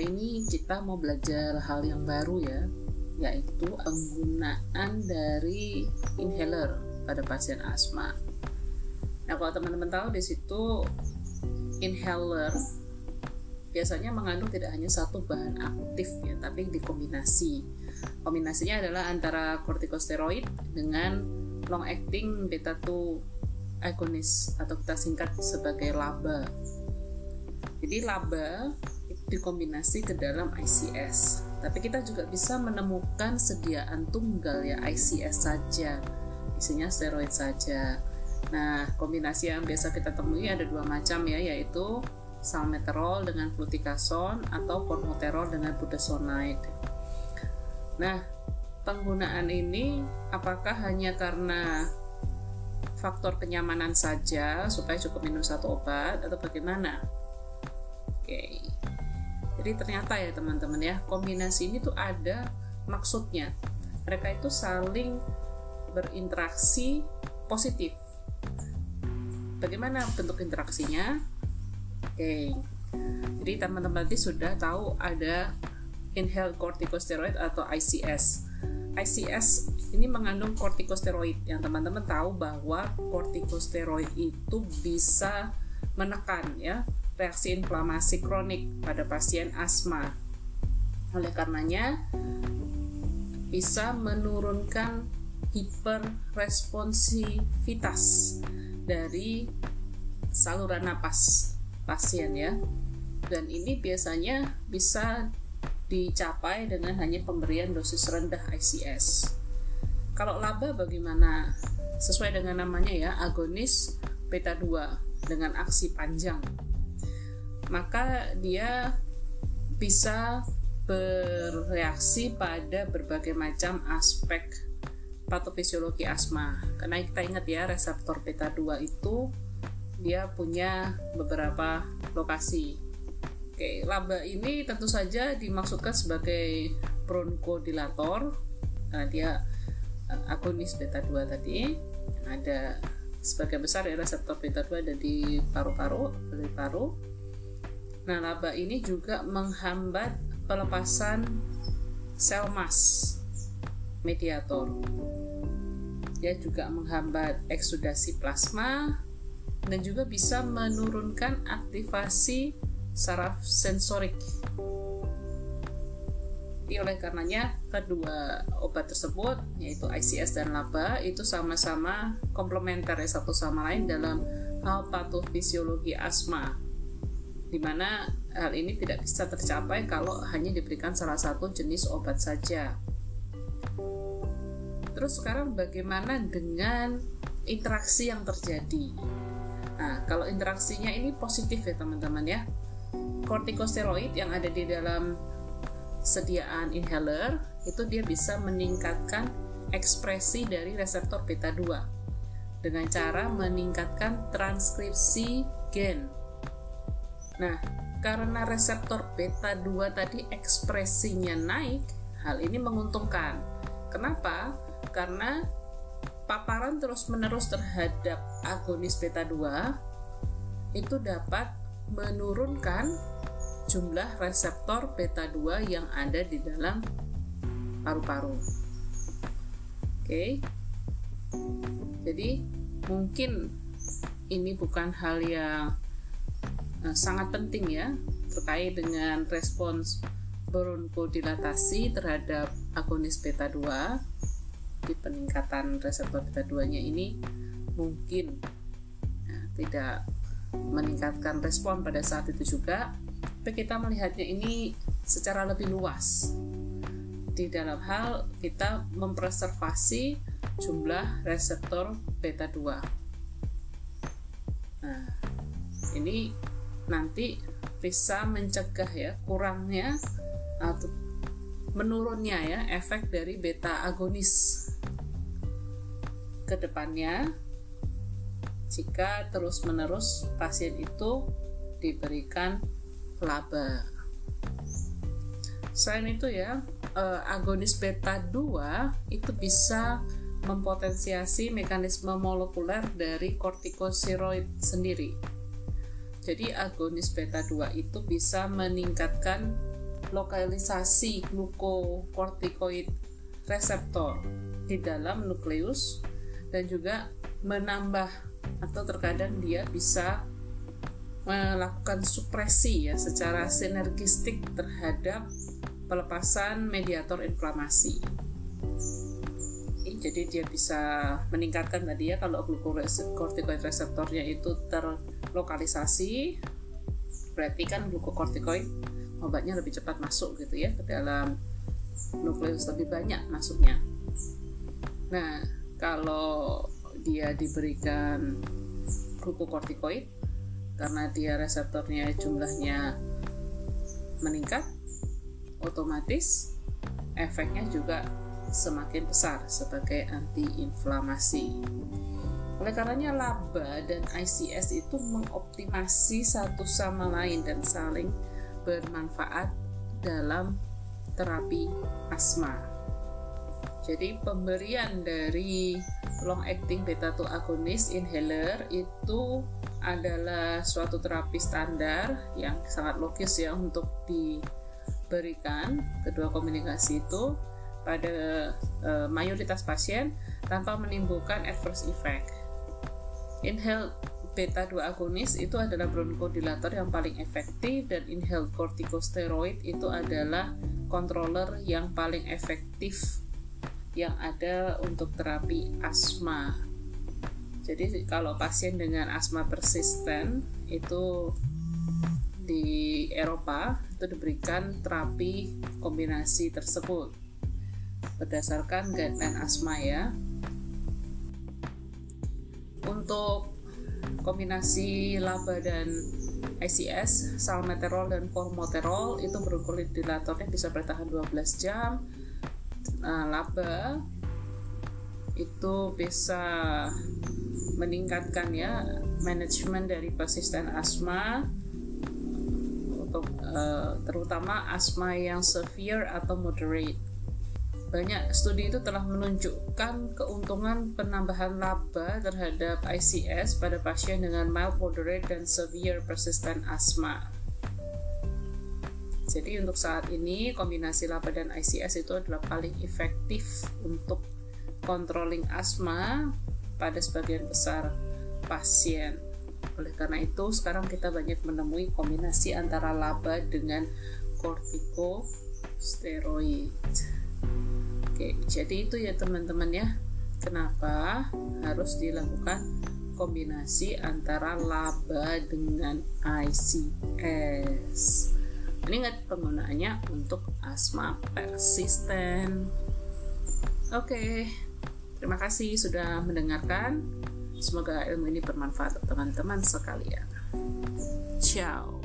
hari ini kita mau belajar hal yang baru ya, yaitu penggunaan dari inhaler pada pasien asma. Nah, kalau teman-teman tahu di situ inhaler biasanya mengandung tidak hanya satu bahan aktif ya, tapi dikombinasi. Kombinasinya adalah antara kortikosteroid dengan long acting beta 2 agonis atau kita singkat sebagai LABA. Jadi LABA dikombinasi ke dalam ICS. Tapi kita juga bisa menemukan sediaan tunggal ya ICS saja, isinya steroid saja. Nah, kombinasi yang biasa kita temui ada dua macam ya, yaitu salmeterol dengan fluticasone atau formoterol dengan budesonide. Nah, penggunaan ini apakah hanya karena faktor kenyamanan saja supaya cukup minum satu obat atau bagaimana? Oke. Okay. Jadi ternyata ya teman-teman ya, kombinasi ini tuh ada maksudnya. Mereka itu saling berinteraksi positif. Bagaimana bentuk interaksinya? Oke. Jadi teman-teman tadi sudah tahu ada inhaled corticosteroid atau ICS. ICS ini mengandung kortikosteroid yang teman-teman tahu bahwa kortikosteroid itu bisa menekan ya reaksi inflamasi kronik pada pasien asma. Oleh karenanya, bisa menurunkan hiperresponsivitas dari saluran napas pasien ya. Dan ini biasanya bisa dicapai dengan hanya pemberian dosis rendah ICS. Kalau laba bagaimana? Sesuai dengan namanya ya, agonis beta 2 dengan aksi panjang maka dia bisa bereaksi pada berbagai macam aspek patofisiologi asma. Karena kita ingat ya, reseptor beta 2 itu dia punya beberapa lokasi. Oke, laba ini tentu saja dimaksudkan sebagai bronkodilator. Nah, dia eh, agonis beta 2 tadi. Ada sebagian besar ya reseptor beta 2 ada di paru-paru, di paru Nah, laba ini juga menghambat pelepasan sel mas mediator. Dia juga menghambat eksudasi plasma dan juga bisa menurunkan aktivasi saraf sensorik. Jadi oleh karenanya kedua obat tersebut yaitu ICS dan LABA itu sama-sama komplementer ya satu sama lain dalam hal patofisiologi asma di mana hal ini tidak bisa tercapai kalau hanya diberikan salah satu jenis obat saja. Terus sekarang bagaimana dengan interaksi yang terjadi? Nah, kalau interaksinya ini positif ya teman-teman ya. Kortikosteroid yang ada di dalam sediaan inhaler itu dia bisa meningkatkan ekspresi dari reseptor beta 2 dengan cara meningkatkan transkripsi gen Nah, karena reseptor beta 2 tadi ekspresinya naik, hal ini menguntungkan. Kenapa? Karena paparan terus-menerus terhadap agonis beta 2 itu dapat menurunkan jumlah reseptor beta 2 yang ada di dalam paru-paru. Oke. Jadi mungkin ini bukan hal yang nah, sangat penting ya terkait dengan respons bronkodilatasi terhadap agonis beta 2 di peningkatan reseptor beta 2 nya ini mungkin ya, tidak meningkatkan respon pada saat itu juga tapi kita melihatnya ini secara lebih luas. Di dalam hal kita mempreservasi jumlah reseptor beta 2 nah ini nanti bisa mencegah ya kurangnya atau menurunnya ya efek dari beta agonis ke depannya jika terus-menerus pasien itu diberikan laba. Selain itu ya, eh, agonis beta 2 itu bisa mempotensiasi mekanisme molekuler dari kortikosteroid sendiri jadi agonis beta 2 itu bisa meningkatkan lokalisasi glukokortikoid reseptor di dalam nukleus dan juga menambah atau terkadang dia bisa melakukan supresi ya secara sinergistik terhadap pelepasan mediator inflamasi. Jadi dia bisa meningkatkan tadi ya kalau glukokortikoid reseptornya itu terlokalisasi berarti kan glukokortikoid obatnya lebih cepat masuk gitu ya ke dalam nukleus lebih banyak masuknya. Nah, kalau dia diberikan glukokortikoid karena dia reseptornya jumlahnya meningkat otomatis efeknya juga semakin besar sebagai antiinflamasi. Oleh karenanya laba dan ICS itu mengoptimasi satu sama lain dan saling bermanfaat dalam terapi asma. Jadi pemberian dari long acting beta 2 agonis inhaler itu adalah suatu terapi standar yang sangat logis ya untuk diberikan kedua komunikasi itu pada e, mayoritas pasien tanpa menimbulkan adverse effect. Inhaled beta 2 agonis itu adalah bronkodilator yang paling efektif dan inhaled corticosteroid itu adalah controller yang paling efektif yang ada untuk terapi asma jadi kalau pasien dengan asma persisten itu di Eropa itu diberikan terapi kombinasi tersebut berdasarkan guideline asma ya. Untuk kombinasi laba dan ICS, salmeterol dan formoterol itu dilatornya bisa bertahan 12 jam. Nah, laba itu bisa meningkatkan ya manajemen dari persisten asma untuk uh, terutama asma yang severe atau moderate. Banyak studi itu telah menunjukkan keuntungan penambahan laba terhadap ICS pada pasien dengan mild, moderate, dan severe persistent asma. Jadi untuk saat ini kombinasi laba dan ICS itu adalah paling efektif untuk controlling asma pada sebagian besar pasien. Oleh karena itu, sekarang kita banyak menemui kombinasi antara laba dengan kortikosteroid. Oke, jadi itu ya teman-teman ya. Kenapa harus dilakukan kombinasi antara laba dengan ICS? Ingat penggunaannya untuk asma persisten. Oke, Terima kasih sudah mendengarkan. Semoga ilmu ini bermanfaat untuk teman-teman sekalian. Ciao.